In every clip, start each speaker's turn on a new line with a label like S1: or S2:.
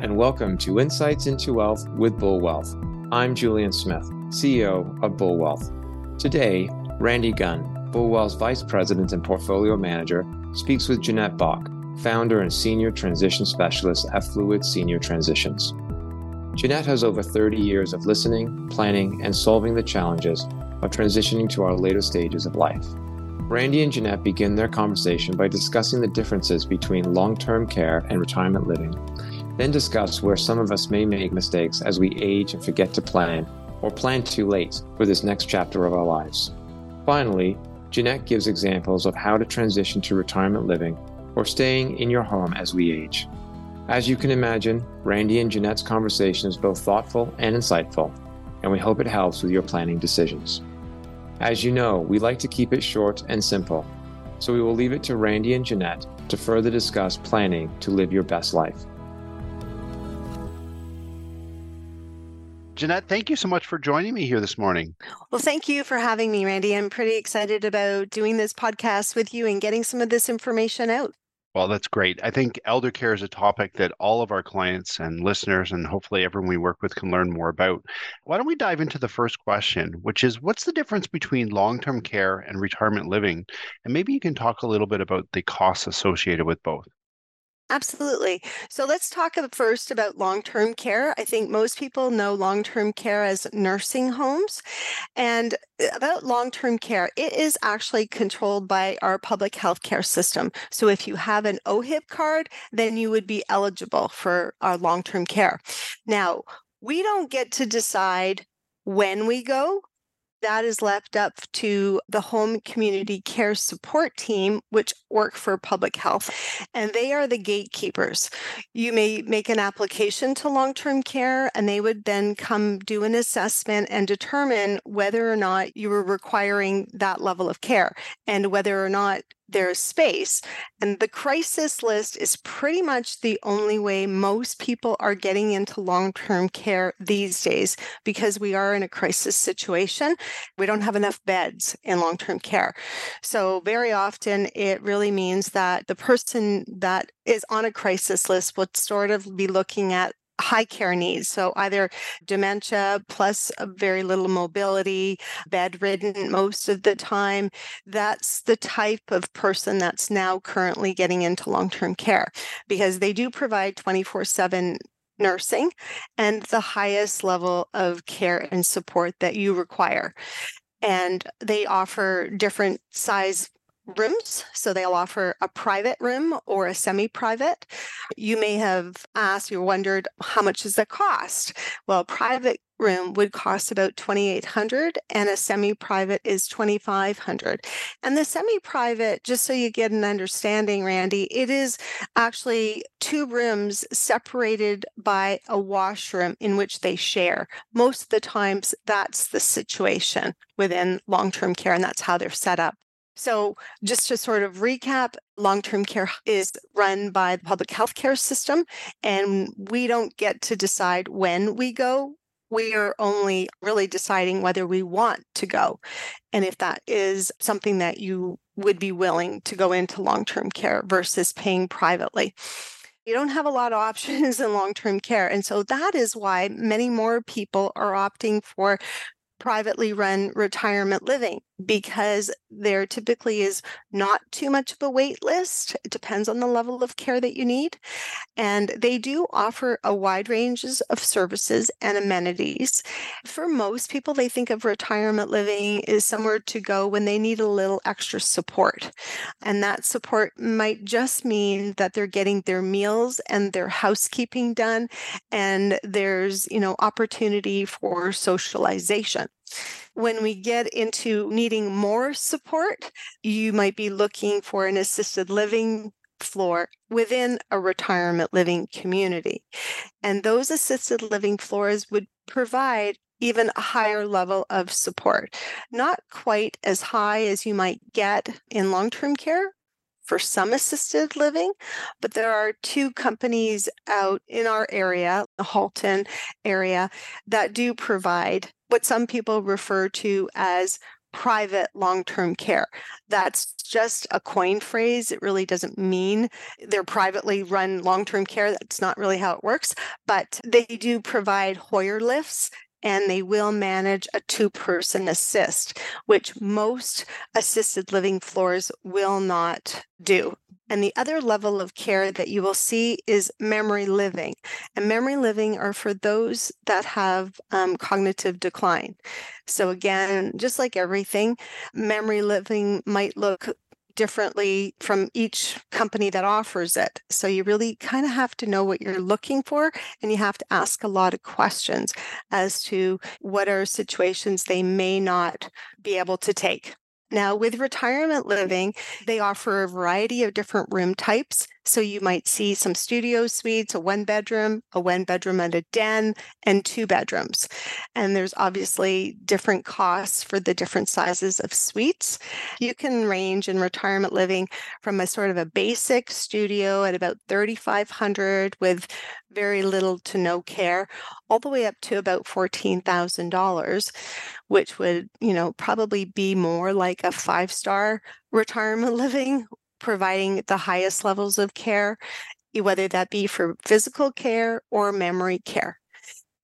S1: and welcome to Insights into Wealth with Bull Wealth. I'm Julian Smith, CEO of Bull Wealth. Today, Randy Gunn, Bull Wealth's Vice President and Portfolio Manager, speaks with Jeanette Bock, founder and Senior Transition Specialist at Fluid Senior Transitions. Jeanette has over 30 years of listening, planning, and solving the challenges of transitioning to our later stages of life. Randy and Jeanette begin their conversation by discussing the differences between long term care and retirement living, then discuss where some of us may make mistakes as we age and forget to plan, or plan too late for this next chapter of our lives. Finally, Jeanette gives examples of how to transition to retirement living or staying in your home as we age. As you can imagine, Randy and Jeanette's conversation is both thoughtful and insightful, and we hope it helps with your planning decisions. As you know, we like to keep it short and simple, so we will leave it to Randy and Jeanette to further discuss planning to live your best life.
S2: Jeanette, thank you so much for joining me here this morning.
S3: Well, thank you for having me, Randy. I'm pretty excited about doing this podcast with you and getting some of this information out.
S2: Well, that's great. I think elder care is a topic that all of our clients and listeners, and hopefully everyone we work with, can learn more about. Why don't we dive into the first question, which is what's the difference between long term care and retirement living? And maybe you can talk a little bit about the costs associated with both.
S3: Absolutely. So let's talk first about long term care. I think most people know long term care as nursing homes. And uh, about long term care, it is actually controlled by our public health care system. So if you have an OHIP card, then you would be eligible for our long term care. Now, we don't get to decide when we go that is left up to the home community care support team, which work for public health, and they are the gatekeepers. You may make an application to long term care, and they would then come do an assessment and determine whether or not you were requiring that level of care and whether or not there's space. And the crisis list is pretty much the only way most people are getting into long term care these days because we are in a crisis situation. We don't have enough beds in long term care. So, very often, it really means that the person that is on a crisis list would sort of be looking at high care needs. So either dementia plus very little mobility, bedridden most of the time. That's the type of person that's now currently getting into long term care because they do provide 24 7 nursing and the highest level of care and support that you require. And they offer different size rooms. So they'll offer a private room or a semi private. You may have asked or wondered how much does that cost? Well, private room would cost about 2800 and a semi-private is 2500 and the semi-private just so you get an understanding randy it is actually two rooms separated by a washroom in which they share most of the times that's the situation within long-term care and that's how they're set up so, just to sort of recap, long term care is run by the public health care system, and we don't get to decide when we go. We are only really deciding whether we want to go and if that is something that you would be willing to go into long term care versus paying privately you don't have a lot of options in long term care. And so that is why many more people are opting for privately run retirement living because there typically is not too much of a wait list. It depends on the level of care that you need. And they do offer a wide range of services and amenities. For most people, they think of retirement living is somewhere to go when they need a little extra support. And that support might just mean that they're getting their meals and their housekeeping done and there's, you know, opportunity for socialization. When we get into needing more support, you might be looking for an assisted living floor within a retirement living community. And those assisted living floors would provide even a higher level of support. Not quite as high as you might get in long term care, for some assisted living, but there are two companies out in our area, the Halton area, that do provide what some people refer to as private long term care. That's just a coin phrase. It really doesn't mean they're privately run long term care. That's not really how it works. But they do provide Hoyer lifts and they will manage a two person assist, which most assisted living floors will not do. And the other level of care that you will see is memory living. And memory living are for those that have um, cognitive decline. So, again, just like everything, memory living might look differently from each company that offers it. So you really kind of have to know what you're looking for and you have to ask a lot of questions as to what are situations they may not be able to take. Now, with retirement living, they offer a variety of different room types. So you might see some studio suites, a one bedroom, a one bedroom and a den, and two bedrooms. And there's obviously different costs for the different sizes of suites. You can range in retirement living from a sort of a basic studio at about 3500 with very little to no care all the way up to about $14,000 which would, you know, probably be more like a five-star retirement living providing the highest levels of care, whether that be for physical care or memory care.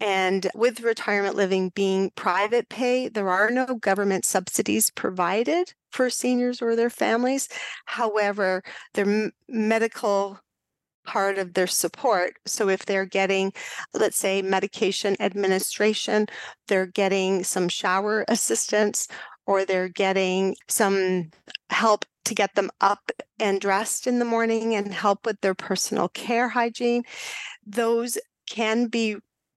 S3: And with retirement living being private pay, there are no government subsidies provided for seniors or their families. However, their medical part of their support. So if they're getting, let's say, medication administration, they're getting some shower assistance, or they're getting some help to get them up and dressed in the morning and help with their personal care hygiene, those can be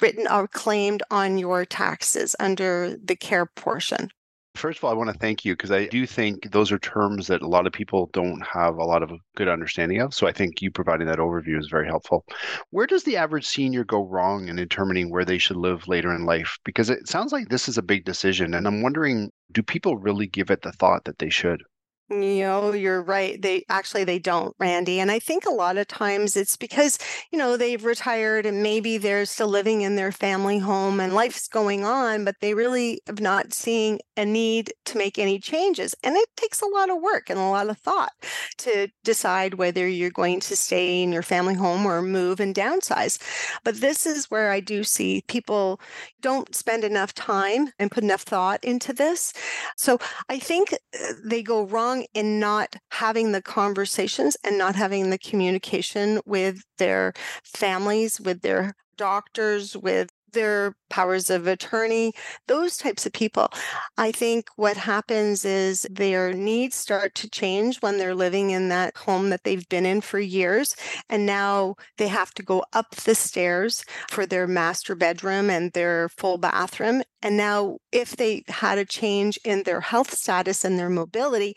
S3: written or claimed on your taxes under the care portion.
S2: First of all, I want to thank you because I do think those are terms that a lot of people don't have a lot of good understanding of. So I think you providing that overview is very helpful. Where does the average senior go wrong in determining where they should live later in life? Because it sounds like this is a big decision. And I'm wondering do people really give it the thought that they should?
S3: You know, you're right. They actually they don't, Randy. And I think a lot of times it's because, you know, they've retired and maybe they're still living in their family home and life's going on, but they really have not seeing a need to make any changes. And it takes a lot of work and a lot of thought to decide whether you're going to stay in your family home or move and downsize. But this is where I do see people don't spend enough time and put enough thought into this. So I think uh, they go wrong wrong in not having the conversations and not having the communication with their families, with their doctors, with their powers of attorney, those types of people. I think what happens is their needs start to change when they're living in that home that they've been in for years. And now they have to go up the stairs for their master bedroom and their full bathroom. And now, if they had a change in their health status and their mobility,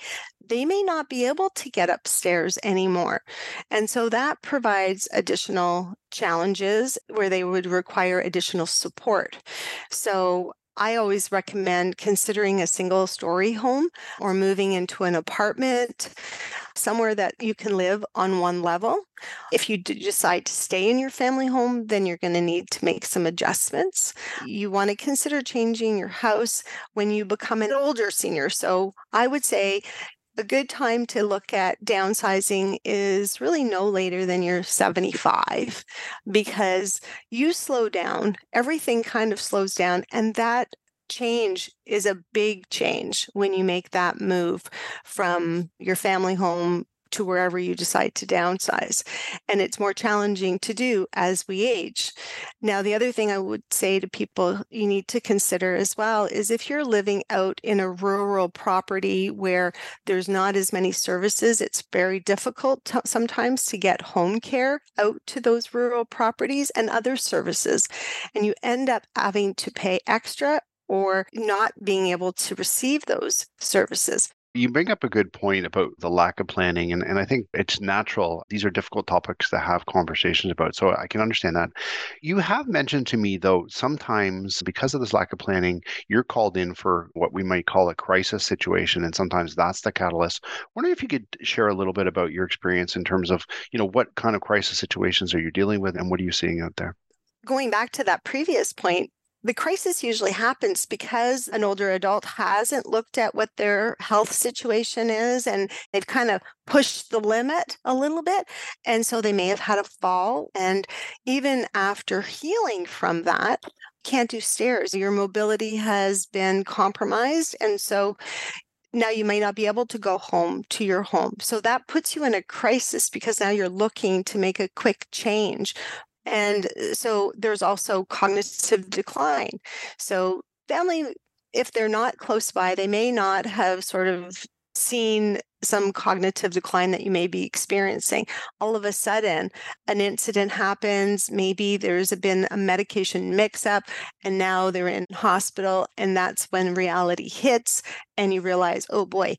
S3: they may not be able to get upstairs anymore. And so that provides additional challenges where they would require additional support. So I always recommend considering a single story home or moving into an apartment, somewhere that you can live on one level. If you decide to stay in your family home, then you're going to need to make some adjustments. You want to consider changing your house when you become an older senior. So I would say a good time to look at downsizing is really no later than you're 75 because you slow down, everything kind of slows down, and that change is a big change when you make that move from your family home to wherever you decide to downsize. And it's more challenging to do as we age. Now, the other thing I would say to people you need to consider as well is if you're living out in a rural property where there's not as many services, it's very difficult to, sometimes to get home care out to those rural properties and other services. And you end up having to pay extra or not being able to receive those services.
S2: You bring up a good point about the lack of planning, and, and I think it's natural. These are difficult topics to have conversations about, so I can understand that. You have mentioned to me, though, sometimes because of this lack of planning, you're called in for what we might call a crisis situation, and sometimes that's the catalyst. Wondering if you could share a little bit about your experience in terms of, you know, what kind of crisis situations are you dealing with, and what are you seeing out there?
S3: Going back to that previous point, the crisis usually happens because an older adult hasn't looked at what their health situation is and they've kind of pushed the limit a little bit. And so they may have had a fall. And even after healing from that, can't do stairs. Your mobility has been compromised. And so now you may not be able to go home to your home. So that puts you in a crisis because now you're looking to make a quick change and uh, so there's also cognitive decline. So family, if they're not close by, they may not have sort of seen some cognitive decline that you may be experiencing. All of a sudden, an incident happens. Maybe there's been a medication mix up, and now they're in hospital. And that's when reality hits, and you realize, oh boy,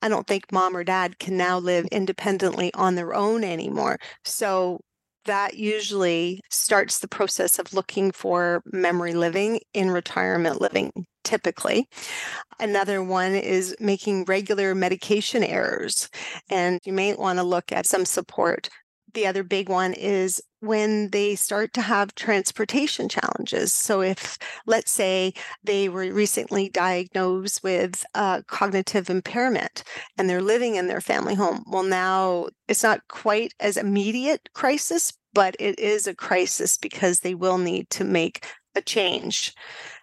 S3: I don't think mom or dad can now live independently on their own anymore. So that usually starts the process of looking for memory living in retirement living typically. Another one is making regular medication errors, and you may want to look at some support. The other big one is when they start to have transportation challenges. So, if let's say they were recently diagnosed with cognitive impairment and they're living in their family home, well, now it's not quite as immediate crisis, but it is a crisis because they will need to make a change.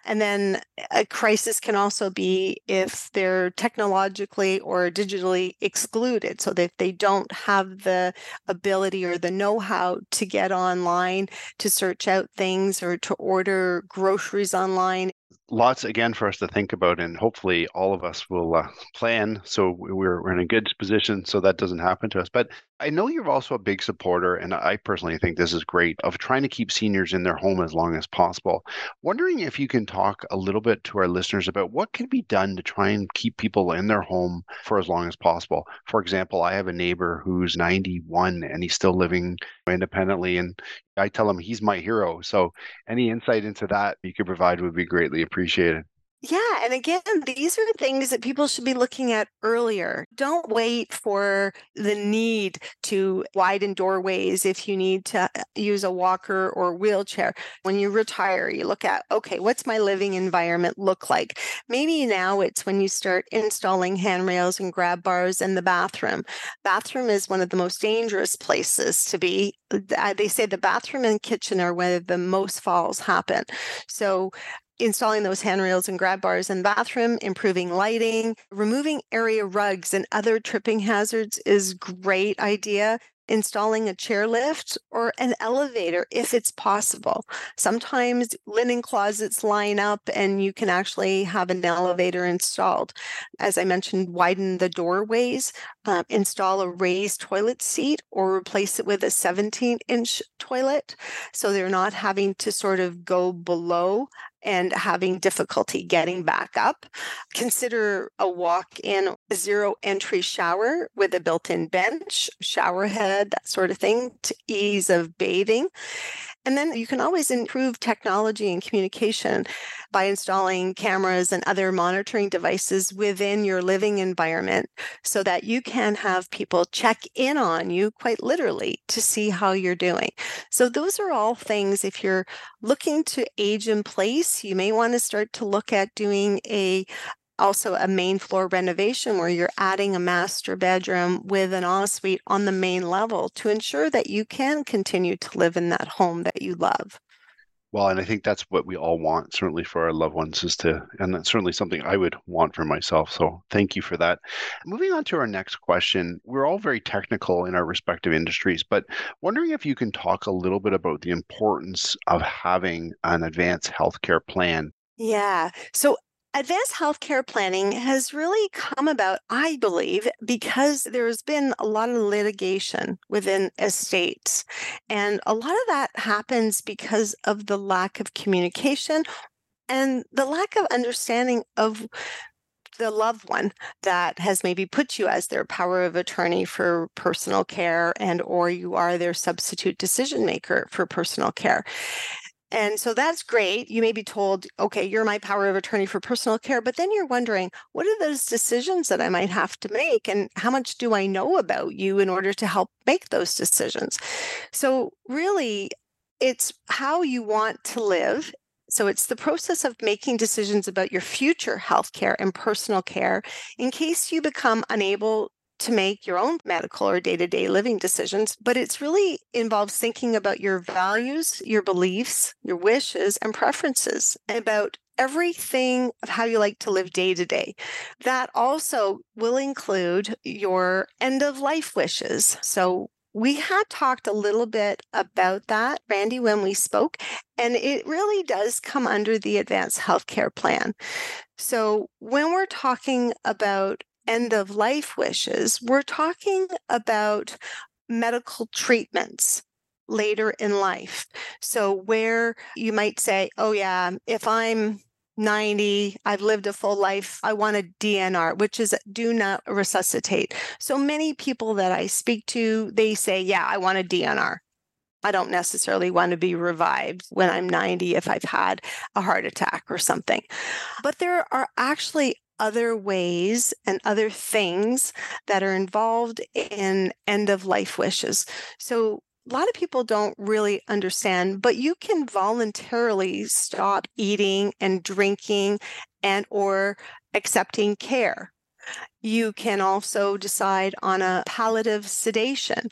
S3: And then a crisis can also be if they're technologically or digitally excluded, so that they don't have the ability or the know how to get online to search out things or to order groceries online
S2: lots again for us to think about and hopefully all of us will uh, plan so we're, we're in a good position so that doesn't happen to us but i know you're also a big supporter and i personally think this is great of trying to keep seniors in their home as long as possible wondering if you can talk a little bit to our listeners about what can be done to try and keep people in their home for as long as possible for example i have a neighbor who's 91 and he's still living independently and I tell him he's my hero. So any insight into that you could provide would be greatly appreciated.
S3: Yeah. And again, these are the things that people should be looking at earlier. Don't wait for the need to widen doorways if you need to uh, use a walker or wheelchair. When you retire, you look at, okay, what's my living environment look like? Maybe now it's when you start installing handrails and grab bars in the bathroom. Bathroom is one of the most dangerous places to be. Uh, they say the bathroom and kitchen are where the most falls happen. So installing those handrails and grab bars in the bathroom, improving lighting, removing area rugs and other tripping hazards is great idea installing a chairlift or an elevator if it's possible. Sometimes linen closets line up and you can actually have an elevator installed. As I mentioned, widen the doorways, uh, install a raised toilet seat or replace it with a 17 inch toilet so they're not having to sort of go below and having difficulty getting back up. Consider a walk in zero entry shower with a built in bench, shower head, that sort of thing to ease of bathing. And then you can always improve technology and communication by installing cameras and other monitoring devices within your living environment so that you can have people check in on you quite literally to see how you're doing. So, those are all things if you're looking to age in place, you may want to start to look at doing a also a main floor renovation where you're adding a master bedroom with an ensuite on the main level to ensure that you can continue to live in that home that you love.
S2: Well, and I think that's what we all want, certainly for our loved ones, is to, and that's certainly something I would want for myself. So thank you for that. Moving on to our next question. We're all very technical in our respective industries, but wondering if you can talk a little bit about the importance of having an advanced healthcare plan
S3: yeah. So Advanced healthcare planning has really come about, I believe, because there's been a lot of litigation within estates. And a lot of that happens because of the lack of communication and the lack of understanding of the loved one that has maybe put you as their power of attorney for personal care and or you are their substitute decision maker for personal care and so that's great. You may be told, okay, you're my power of attorney for personal care, but then you're wondering, what are those decisions that I might have to make? And how much do I know about you in order to help make those decisions? So, really, it's how you want to live So it's the process of making decisions about your future healthcare and personal care in case you become unable to make your own medical or day to day living decisions, but it's really involves thinking about your values, your beliefs, your wishes, and preferences about everything of how you like to live day to day. That also will include your end of life wishes. So, we had talked a little bit about that, Randy, when we spoke, and it really does come under the advanced healthcare plan. So, when we're talking about end of life wishes, we're talking about medical treatments later in life. So, where you might say, oh, yeah, if I'm 90, I've lived a full life, I want a DNR, which is do not resuscitate. So, many people that I speak to, they say, yeah, I want a DNR. I don't necessarily want to be revived when I'm 90 if I've had a heart attack or something. But there are actually other ways and other things that are involved in end of life wishes. So a lot of people don't really understand, but you can voluntarily stop eating and drinking and or accepting care. You can also decide on a palliative sedation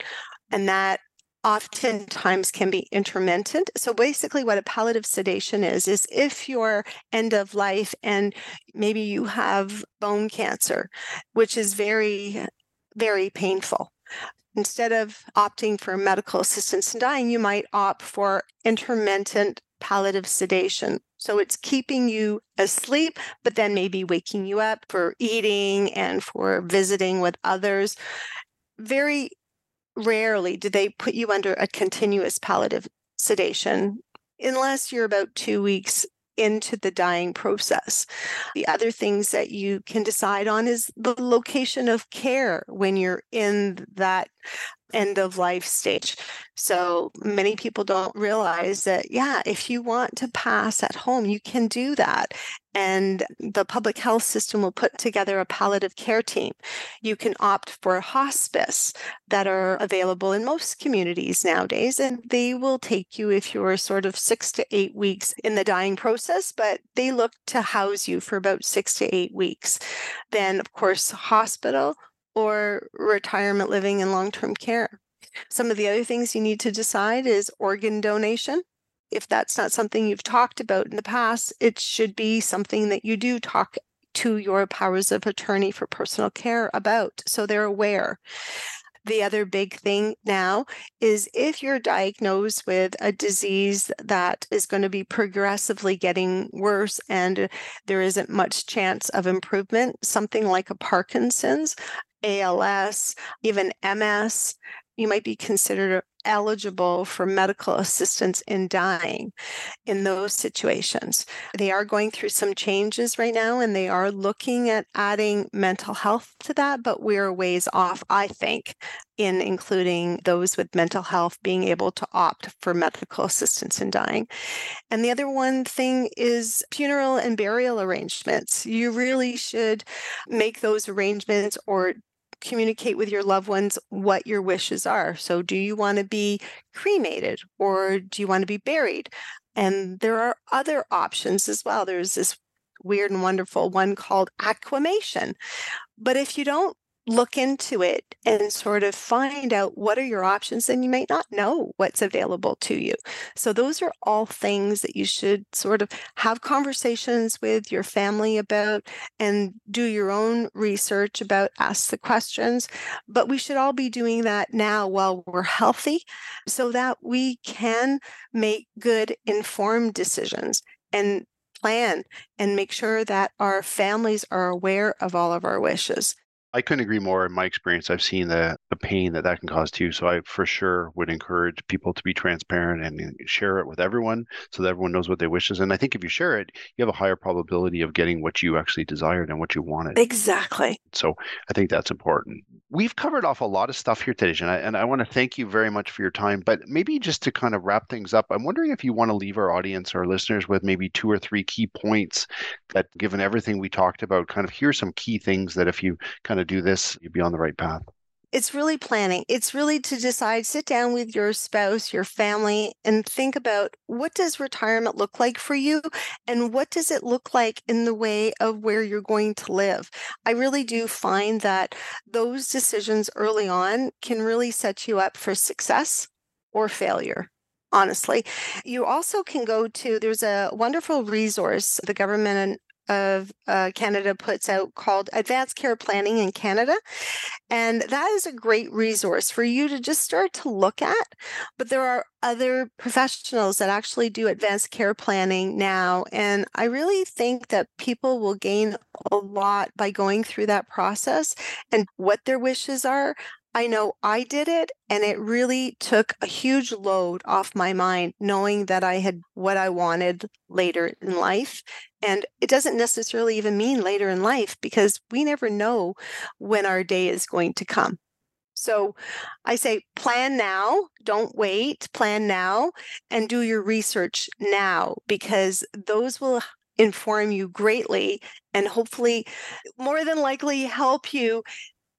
S3: and that oftentimes can be intermittent. So basically what a palliative sedation is is if you're end of life and maybe you have bone cancer, which is very very painful. Instead of opting for medical assistance in dying, you might opt for intermittent palliative sedation. So it's keeping you asleep, but then maybe waking you up for eating and for visiting with others. Very rarely do they put you under a continuous palliative sedation unless you're about two weeks into the dying process. The other things that you can decide on is the location of care when you're in that end of life stage. So many people don't realize that, yeah, if you want to pass at home, you can do that. And the public health system will put together a palliative care team. You can opt for hospice that are available in most communities nowadays, and they will take you if you're sort of six to eight weeks in the dying process, but they look to house you for about six to eight weeks. Then, of course, hospital or retirement living and long term care. Some of the other things you need to decide is organ donation. If that's not something you've talked about in the past, it should be something that you do talk to your powers of attorney for personal care about so they're aware. The other big thing now is if you're diagnosed with a disease that is going to be progressively getting worse and there isn't much chance of improvement, something like a Parkinson's, ALS, even MS, you might be considered eligible for medical assistance in dying in those situations. They are going through some changes right now and they are looking at adding mental health to that, but we're ways off, I think, in including those with mental health being able to opt for medical assistance in dying. And the other one thing is funeral and burial arrangements. You really should make those arrangements or communicate with your loved ones what your wishes are. So, do you want to be cremated or do you want to be buried? And there are other options as well. There's this weird and wonderful one called aquamation. But if you don't look into it and sort of find out what are your options, and you might not know what's available to you. So, those are all things that you should sort of have conversations with your family about and do your own research about, ask the questions. But we should all be doing that now while we're healthy so that we can make good, informed decisions and plan and make sure that our families are aware of all of our wishes.
S2: I couldn't agree more. In my experience, I've seen the the pain that that can cause too. So I for sure would encourage people to be transparent and share it with everyone, so that everyone knows what their wishes. And I think if you share it, you have a higher probability of getting what you actually desired and what you wanted.
S3: Exactly.
S2: So I think that's important. We've covered off a lot of stuff here today, and I, and I want to thank you very much for your time. But maybe just to kind of wrap things up, I'm wondering if you want to leave our audience or listeners with maybe two or three key points that, given everything we talked about, kind of here's some key things that if you kind of do this, you'd be on the right path.
S3: it's really planning. It's really to decide, sit down with your spouse, your family, and think about what does retirement look like for you and what does it look like in the way of where you're going to live. I really do find that those decisions early on can really set you up for success or failure honestly. You also can go to, there's a wonderful resource the government of uh, Canada puts out called Advanced Care Planning in Canada. And that is a great resource for you to just start to look at. But there are other professionals that actually do advanced care planning now. And I really think that people will gain a lot by going through that process and what their wishes are. I know I did it and it really took a huge load off my mind knowing that I had what I wanted later in life. And it doesn't necessarily even mean later in life because we never know when our day is going to come. So I say plan now, don't wait, plan now, and do your research now because those will inform you greatly and hopefully more than likely help you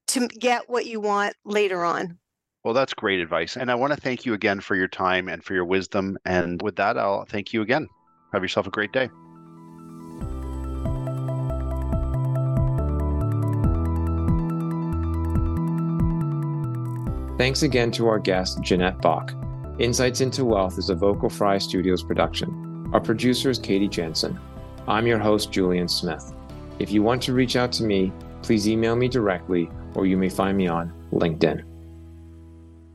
S3: to get what you want later on.
S2: Well, that's great advice. And I want to thank you again for your time and for your wisdom. And with that, I'll thank you again. Have yourself a great day.
S1: Thanks again to our guest, Jeanette Bock. Insights into Wealth is a Vocal Fry Studios production. Our producer is Katie Jensen. I'm your host, Julian Smith. If you want to reach out to me, please email me directly or you may find me on LinkedIn.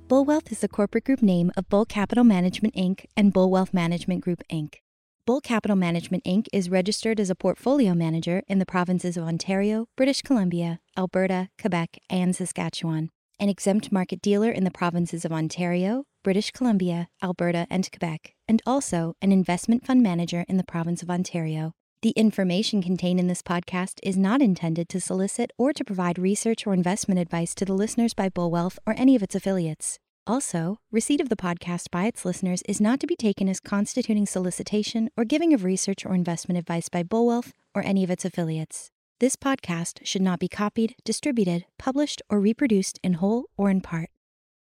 S4: Bull Wealth is the corporate group name of Bull Capital Management Inc. and Bull Wealth Management Group Inc. Bull Capital Management Inc. is registered as a portfolio manager in the provinces of Ontario, British Columbia, Alberta, Quebec, and Saskatchewan, an exempt market dealer in the provinces of Ontario, British Columbia, Alberta, and Quebec, and also an investment fund manager in the province of Ontario. The information contained in this podcast is not intended to solicit or to provide research or investment advice to the listeners by Bull Wealth or any of its affiliates. Also, receipt of the podcast by its listeners is not to be taken as constituting solicitation or giving of research or investment advice by Bull Wealth or any of its affiliates. This podcast should not be copied, distributed, published, or reproduced in whole or in part.